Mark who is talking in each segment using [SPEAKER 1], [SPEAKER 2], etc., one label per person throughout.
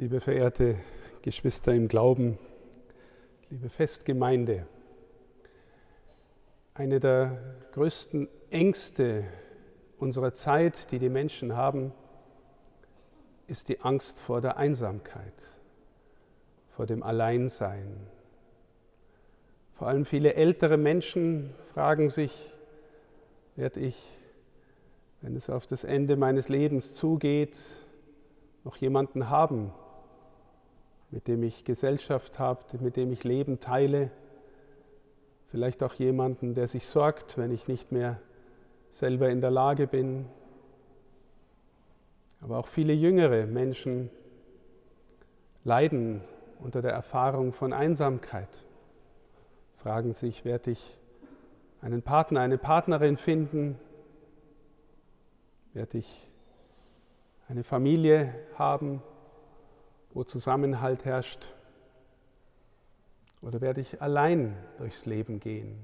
[SPEAKER 1] Liebe verehrte Geschwister im Glauben, liebe Festgemeinde, eine der größten Ängste unserer Zeit, die die Menschen haben, ist die Angst vor der Einsamkeit, vor dem Alleinsein. Vor allem viele ältere Menschen fragen sich, werde ich, wenn es auf das Ende meines Lebens zugeht, noch jemanden haben, mit dem ich Gesellschaft habe, mit dem ich Leben teile. Vielleicht auch jemanden, der sich sorgt, wenn ich nicht mehr selber in der Lage bin. Aber auch viele jüngere Menschen leiden unter der Erfahrung von Einsamkeit, fragen sich, werde ich einen Partner, eine Partnerin finden, werde ich eine Familie haben, wo Zusammenhalt herrscht? Oder werde ich allein durchs Leben gehen?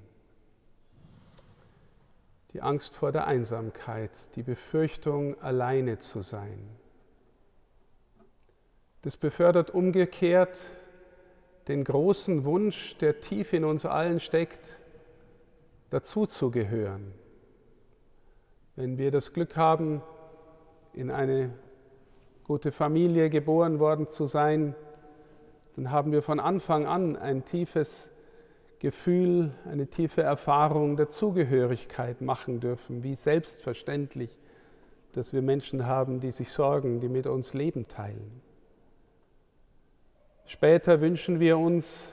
[SPEAKER 1] Die Angst vor der Einsamkeit, die Befürchtung, alleine zu sein. Das befördert umgekehrt den großen Wunsch, der tief in uns allen steckt, dazuzugehören. Wenn wir das Glück haben, in eine gute Familie geboren worden zu sein, dann haben wir von Anfang an ein tiefes Gefühl, eine tiefe Erfahrung der Zugehörigkeit machen dürfen, wie selbstverständlich, dass wir Menschen haben, die sich sorgen, die mit uns Leben teilen. Später wünschen wir uns,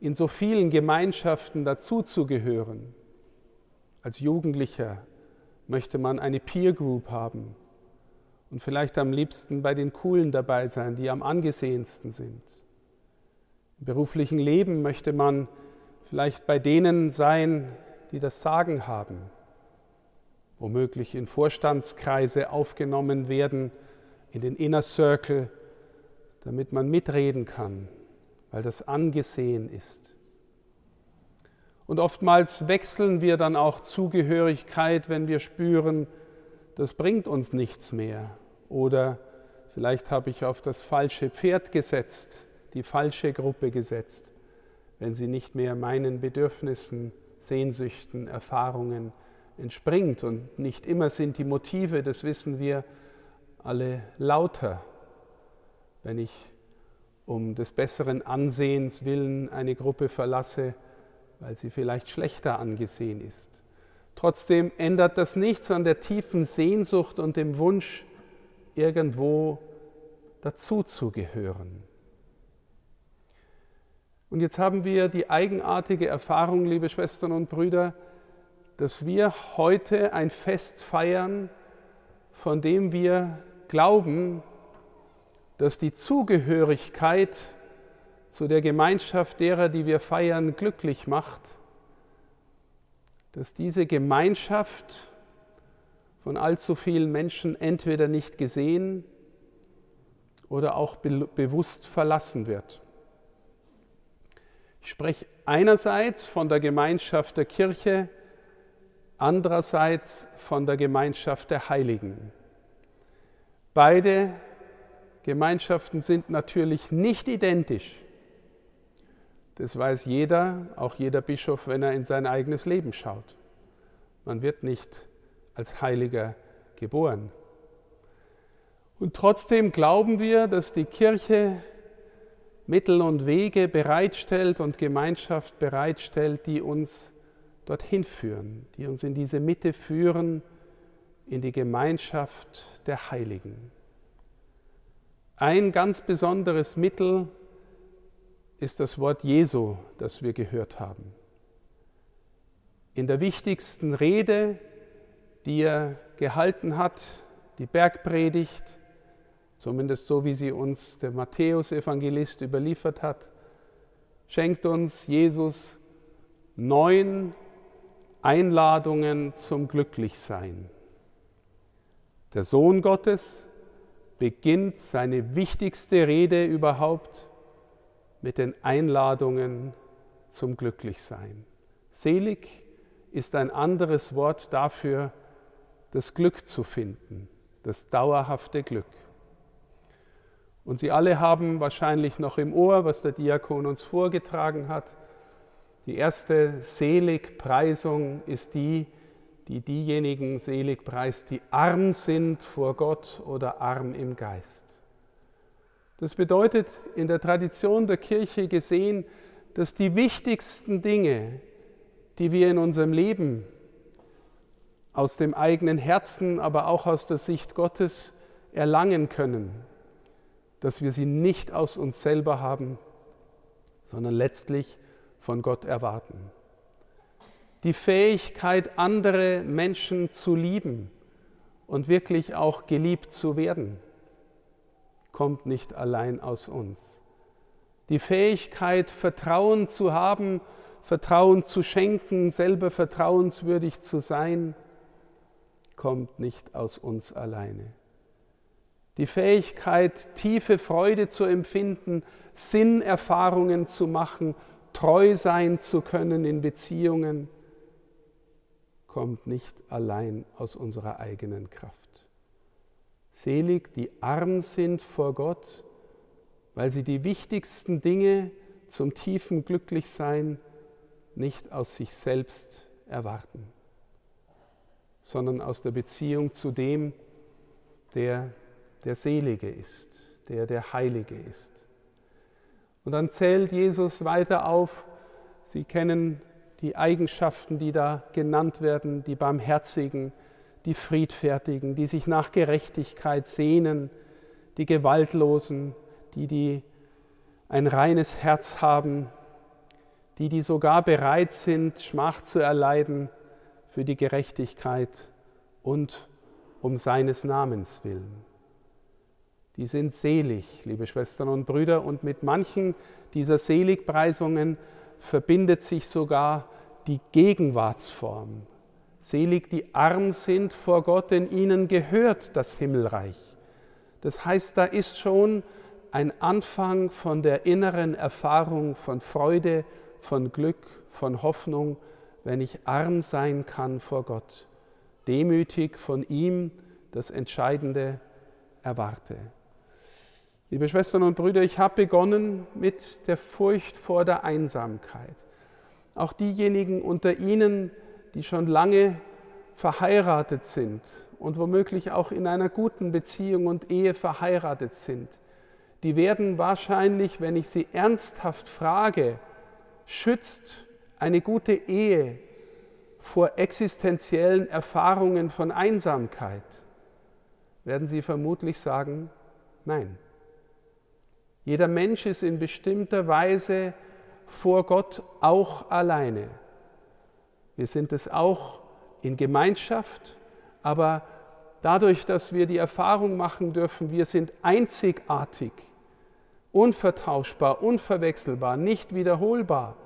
[SPEAKER 1] in so vielen Gemeinschaften dazuzugehören. Als Jugendlicher möchte man eine Peer Group haben, und vielleicht am liebsten bei den Coolen dabei sein, die am angesehensten sind. Im beruflichen Leben möchte man vielleicht bei denen sein, die das Sagen haben, womöglich in Vorstandskreise aufgenommen werden, in den Inner Circle, damit man mitreden kann, weil das angesehen ist. Und oftmals wechseln wir dann auch Zugehörigkeit, wenn wir spüren, das bringt uns nichts mehr. Oder vielleicht habe ich auf das falsche Pferd gesetzt, die falsche Gruppe gesetzt, wenn sie nicht mehr meinen Bedürfnissen, Sehnsüchten, Erfahrungen entspringt. Und nicht immer sind die Motive, das wissen wir alle, lauter. Wenn ich um des besseren Ansehens willen eine Gruppe verlasse, weil sie vielleicht schlechter angesehen ist. Trotzdem ändert das nichts an der tiefen Sehnsucht und dem Wunsch, irgendwo dazuzugehören. Und jetzt haben wir die eigenartige Erfahrung, liebe Schwestern und Brüder, dass wir heute ein Fest feiern, von dem wir glauben, dass die Zugehörigkeit zu der Gemeinschaft derer, die wir feiern, glücklich macht, dass diese Gemeinschaft von allzu vielen Menschen entweder nicht gesehen oder auch be bewusst verlassen wird. Ich spreche einerseits von der Gemeinschaft der Kirche, andererseits von der Gemeinschaft der Heiligen. Beide Gemeinschaften sind natürlich nicht identisch. Das weiß jeder, auch jeder Bischof, wenn er in sein eigenes Leben schaut. Man wird nicht als Heiliger geboren. Und trotzdem glauben wir, dass die Kirche Mittel und Wege bereitstellt und Gemeinschaft bereitstellt, die uns dorthin führen, die uns in diese Mitte führen, in die Gemeinschaft der Heiligen. Ein ganz besonderes Mittel ist das Wort Jesu, das wir gehört haben. In der wichtigsten Rede, die er gehalten hat, die Bergpredigt, zumindest so wie sie uns der Matthäus-Evangelist überliefert hat, schenkt uns Jesus neun Einladungen zum Glücklichsein. Der Sohn Gottes beginnt seine wichtigste Rede überhaupt mit den Einladungen zum Glücklichsein. Selig ist ein anderes Wort dafür, das Glück zu finden, das dauerhafte Glück. Und Sie alle haben wahrscheinlich noch im Ohr, was der Diakon uns vorgetragen hat. Die erste Seligpreisung ist die, die diejenigen selig preist, die arm sind vor Gott oder arm im Geist. Das bedeutet in der Tradition der Kirche gesehen, dass die wichtigsten Dinge, die wir in unserem Leben aus dem eigenen Herzen, aber auch aus der Sicht Gottes erlangen können, dass wir sie nicht aus uns selber haben, sondern letztlich von Gott erwarten. Die Fähigkeit, andere Menschen zu lieben und wirklich auch geliebt zu werden, kommt nicht allein aus uns. Die Fähigkeit, Vertrauen zu haben, Vertrauen zu schenken, selber vertrauenswürdig zu sein, kommt nicht aus uns alleine die Fähigkeit, tiefe Freude zu empfinden, Sinnerfahrungen zu machen, treu sein zu können in Beziehungen, kommt nicht allein aus unserer eigenen Kraft. Selig, die arm sind vor Gott, weil sie die wichtigsten Dinge zum tiefen Glücklichsein nicht aus sich selbst erwarten, sondern aus der Beziehung zu dem, der der Selige ist, der der Heilige ist. Und dann zählt Jesus weiter auf, Sie kennen die Eigenschaften, die da genannt werden, die Barmherzigen, die Friedfertigen, die sich nach Gerechtigkeit sehnen, die Gewaltlosen, die, die ein reines Herz haben, die, die sogar bereit sind, Schmach zu erleiden für die Gerechtigkeit und um seines Namens willen die sind selig, liebe Schwestern und Brüder, und mit manchen dieser Seligpreisungen verbindet sich sogar die Gegenwartsform. Selig, die arm sind vor Gott, denn ihnen gehört das Himmelreich. Das heißt, da ist schon ein Anfang von der inneren Erfahrung von Freude, von Glück, von Hoffnung, wenn ich arm sein kann vor Gott, demütig von ihm das Entscheidende erwarte. Liebe Schwestern und Brüder, ich habe begonnen mit der Furcht vor der Einsamkeit. Auch diejenigen unter Ihnen, schon lange verheiratet sind und womöglich auch in einer guten Beziehung und Ehe verheiratet sind, die werden wahrscheinlich, wenn ich sie ernsthaft frage, schützt eine gute Ehe vor existenziellen Erfahrungen von Einsamkeit, werden sie vermutlich sagen, nein. Jeder Mensch ist in bestimmter Weise vor Gott auch alleine. Wir sind es auch in Gemeinschaft, aber dadurch, dass wir die Erfahrung machen dürfen, wir sind einzigartig, unvertauschbar, unverwechselbar, nicht wiederholbar,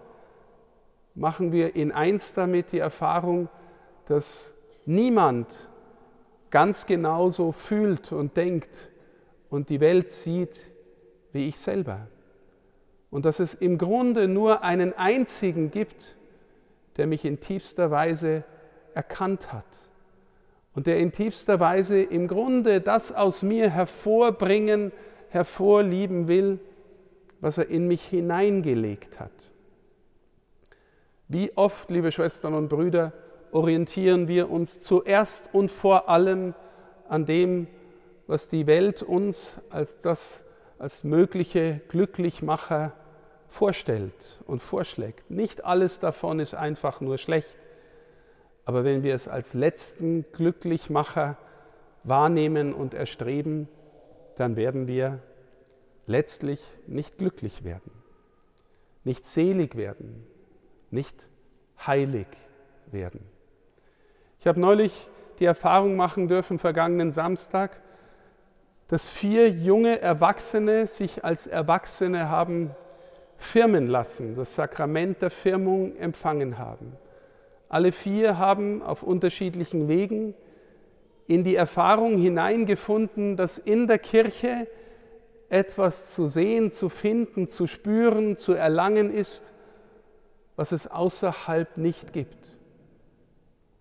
[SPEAKER 1] machen wir in eins damit die Erfahrung, dass niemand ganz genauso fühlt und denkt und die Welt sieht wie ich selber. Und dass es im Grunde nur einen einzigen gibt, der mich in tiefster Weise erkannt hat und der in tiefster Weise im Grunde das aus mir hervorbringen, hervorlieben will, was er in mich hineingelegt hat. Wie oft, liebe Schwestern und Brüder, orientieren wir uns zuerst und vor allem an dem, was die Welt uns als das als mögliche Glücklichmacher vorstellt und vorschlägt. Nicht alles davon ist einfach nur schlecht, aber wenn wir es als letzten Glücklichmacher wahrnehmen und erstreben, dann werden wir letztlich nicht glücklich werden, nicht selig werden, nicht heilig werden. Ich habe neulich die Erfahrung machen dürfen, vergangenen Samstag, dass vier junge Erwachsene sich als Erwachsene haben firmen lassen, das Sakrament der Firmung empfangen haben. Alle vier haben auf unterschiedlichen Wegen in die Erfahrung hineingefunden, dass in der Kirche etwas zu sehen, zu finden, zu spüren, zu erlangen ist, was es außerhalb nicht gibt.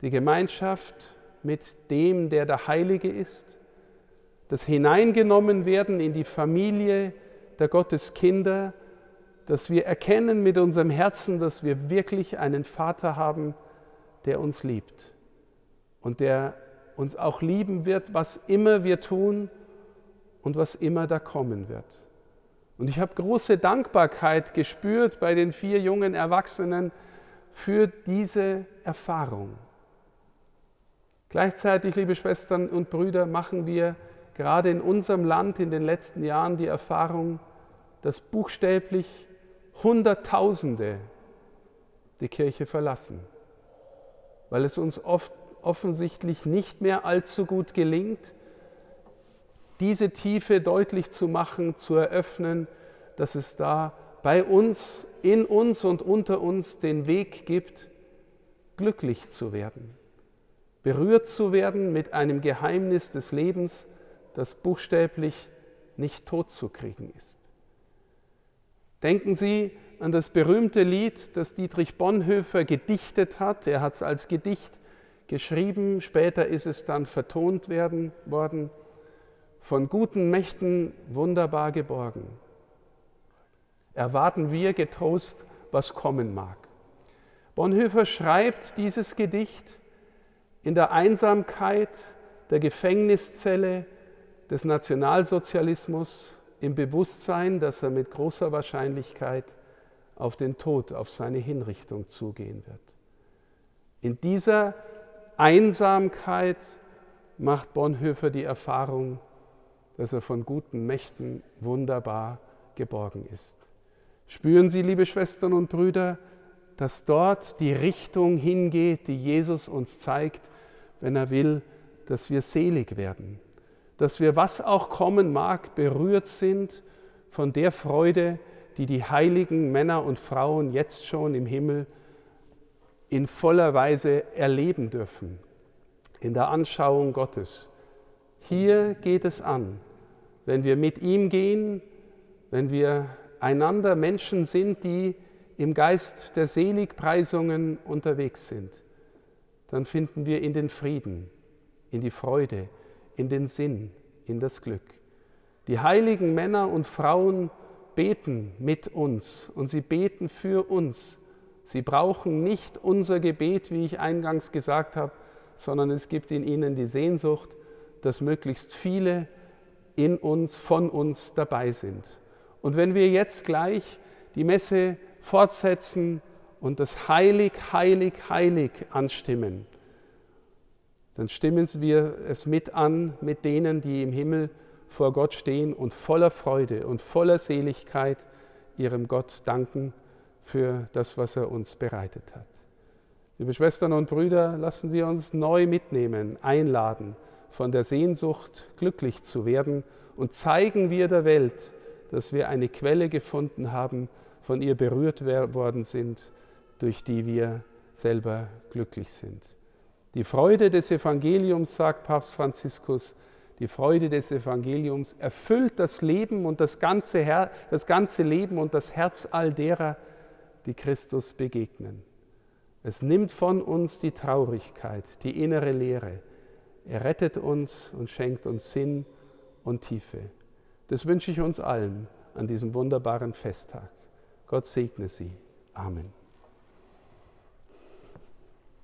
[SPEAKER 1] Die Gemeinschaft mit dem, der der Heilige ist, das hineingenommen werden in die Familie der Gotteskinder, dass wir erkennen mit unserem Herzen, dass wir wirklich einen Vater haben, der uns liebt und der uns auch lieben wird, was immer wir tun und was immer da kommen wird. Und ich habe große Dankbarkeit gespürt bei den vier jungen Erwachsenen für diese Erfahrung. Gleichzeitig, liebe Schwestern und Brüder, machen wir gerade in unserem Land in den letzten Jahren die Erfahrung, dass buchstäblich Hunderttausende die Kirche verlassen, weil es uns oft offensichtlich nicht mehr allzu gut gelingt, diese Tiefe deutlich zu machen, zu eröffnen, dass es da bei uns, in uns und unter uns den Weg gibt, glücklich zu werden, berührt zu werden mit einem Geheimnis des Lebens, das buchstäblich nicht tot zu kriegen ist. Denken Sie an das berühmte Lied, das Dietrich Bonhoeffer gedichtet hat. Er hat es als Gedicht geschrieben, später ist es dann vertont werden, worden, von guten Mächten wunderbar geborgen. Erwarten wir getrost, was kommen mag. Bonhoeffer schreibt dieses Gedicht in der Einsamkeit der Gefängniszelle des Nationalsozialismus im Bewusstsein, dass er mit großer Wahrscheinlichkeit auf den Tod, auf seine Hinrichtung zugehen wird. In dieser Einsamkeit macht Bonhoeffer die Erfahrung, dass er von guten Mächten wunderbar geborgen ist. Spüren Sie, liebe Schwestern und Brüder, dass dort die Richtung hingeht, die Jesus uns zeigt, wenn er will, dass wir selig werden, dass wir, was auch kommen mag, berührt sind von der Freude, die die heiligen Männer und Frauen jetzt schon im Himmel in voller Weise erleben dürfen, in der Anschauung Gottes. Hier geht es an, wenn wir mit ihm gehen, wenn wir einander Menschen sind, die im Geist der Seligpreisungen unterwegs sind, dann finden wir in den Frieden, in die Freude, in den Sinn, in das Glück. Die heiligen Männer und Frauen beten mit uns und sie beten für uns. Sie brauchen nicht unser Gebet, wie ich eingangs gesagt habe, sondern es gibt in ihnen die Sehnsucht, dass möglichst viele in uns, von uns dabei sind. Und wenn wir jetzt gleich die Messe fortsetzen und das Heilig, Heilig, Heilig anstimmen, dann stimmen wir es mit an mit denen, die im Himmel vor Gott stehen und voller Freude und voller Seligkeit ihrem Gott danken für das, was er uns bereitet hat. Liebe Schwestern und Brüder, lassen wir uns neu mitnehmen, einladen, von der Sehnsucht glücklich zu werden und zeigen wir der Welt, dass wir eine Quelle gefunden haben, von ihr berührt worden sind, durch die wir selber glücklich sind. Die Freude des Evangeliums, sagt Papst Franziskus, die Freude des Evangeliums erfüllt das Leben und das ganze, Her das ganze Leben und das Herz all derer, die Christus begegnen. Es nimmt von uns die Traurigkeit, die innere Leere. Er rettet uns und schenkt uns Sinn und Tiefe. Das wünsche ich uns allen an diesem wunderbaren Festtag. Gott segne Sie. Amen.